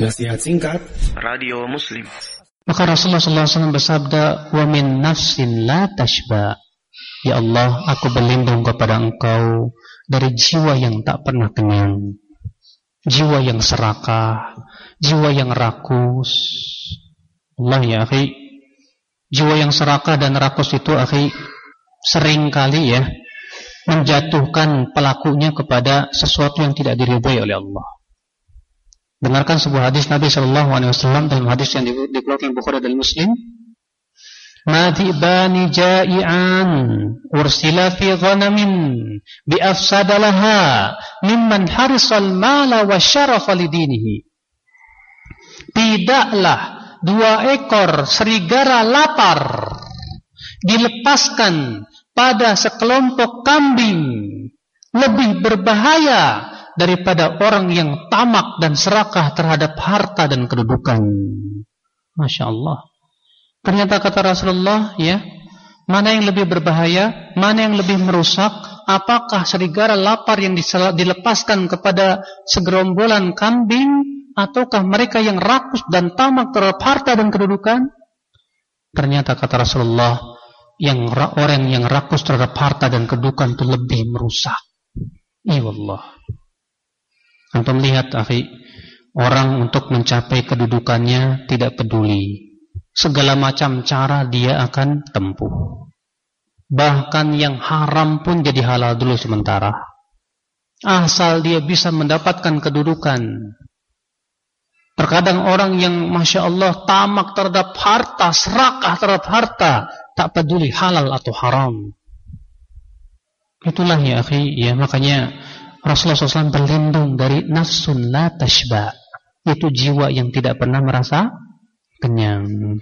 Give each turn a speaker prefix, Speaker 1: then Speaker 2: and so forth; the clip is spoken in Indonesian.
Speaker 1: Nasihat singkat
Speaker 2: Radio Muslim
Speaker 3: Maka Rasulullah SAW bersabda, "Wa min nafsin la tashba." Ya Allah, aku berlindung kepada Engkau dari jiwa yang tak pernah kenyang, jiwa yang serakah, jiwa yang rakus. Allah ya, akhi. Jiwa yang serakah dan rakus itu, akhi, sering kali ya menjatuhkan pelakunya kepada sesuatu yang tidak diridhai oleh Allah. Dengarkan sebuah hadis Nabi Shallallahu Alaihi Wasallam dalam hadis yang dikeluarkan Bukhari dan Muslim. Madhibani ja'ian ursila fi ghanamin bi afsadalaha mimman harisal mala wa syarafa lidinihi. Tidaklah dua ekor serigala lapar dilepaskan pada sekelompok kambing lebih berbahaya daripada orang yang tamak dan serakah terhadap harta dan kedudukan. Masya Allah. Ternyata kata Rasulullah, ya, mana yang lebih berbahaya, mana yang lebih merusak, apakah serigala lapar yang dilepaskan kepada segerombolan kambing, ataukah mereka yang rakus dan tamak terhadap harta dan kedudukan? Ternyata kata Rasulullah, yang orang yang rakus terhadap harta dan kedudukan itu lebih merusak. Iya Allah. Antum lihat, akhi, orang untuk mencapai kedudukannya tidak peduli. Segala macam cara dia akan tempuh. Bahkan yang haram pun jadi halal dulu sementara. Asal dia bisa mendapatkan kedudukan. Terkadang orang yang Masya Allah tamak terhadap harta, serakah terhadap harta, tak peduli halal atau haram. Itulah ya akhi, ya makanya Rasulullah SAW berlindung dari nafsun la tashba. Itu jiwa yang tidak pernah merasa kenyang.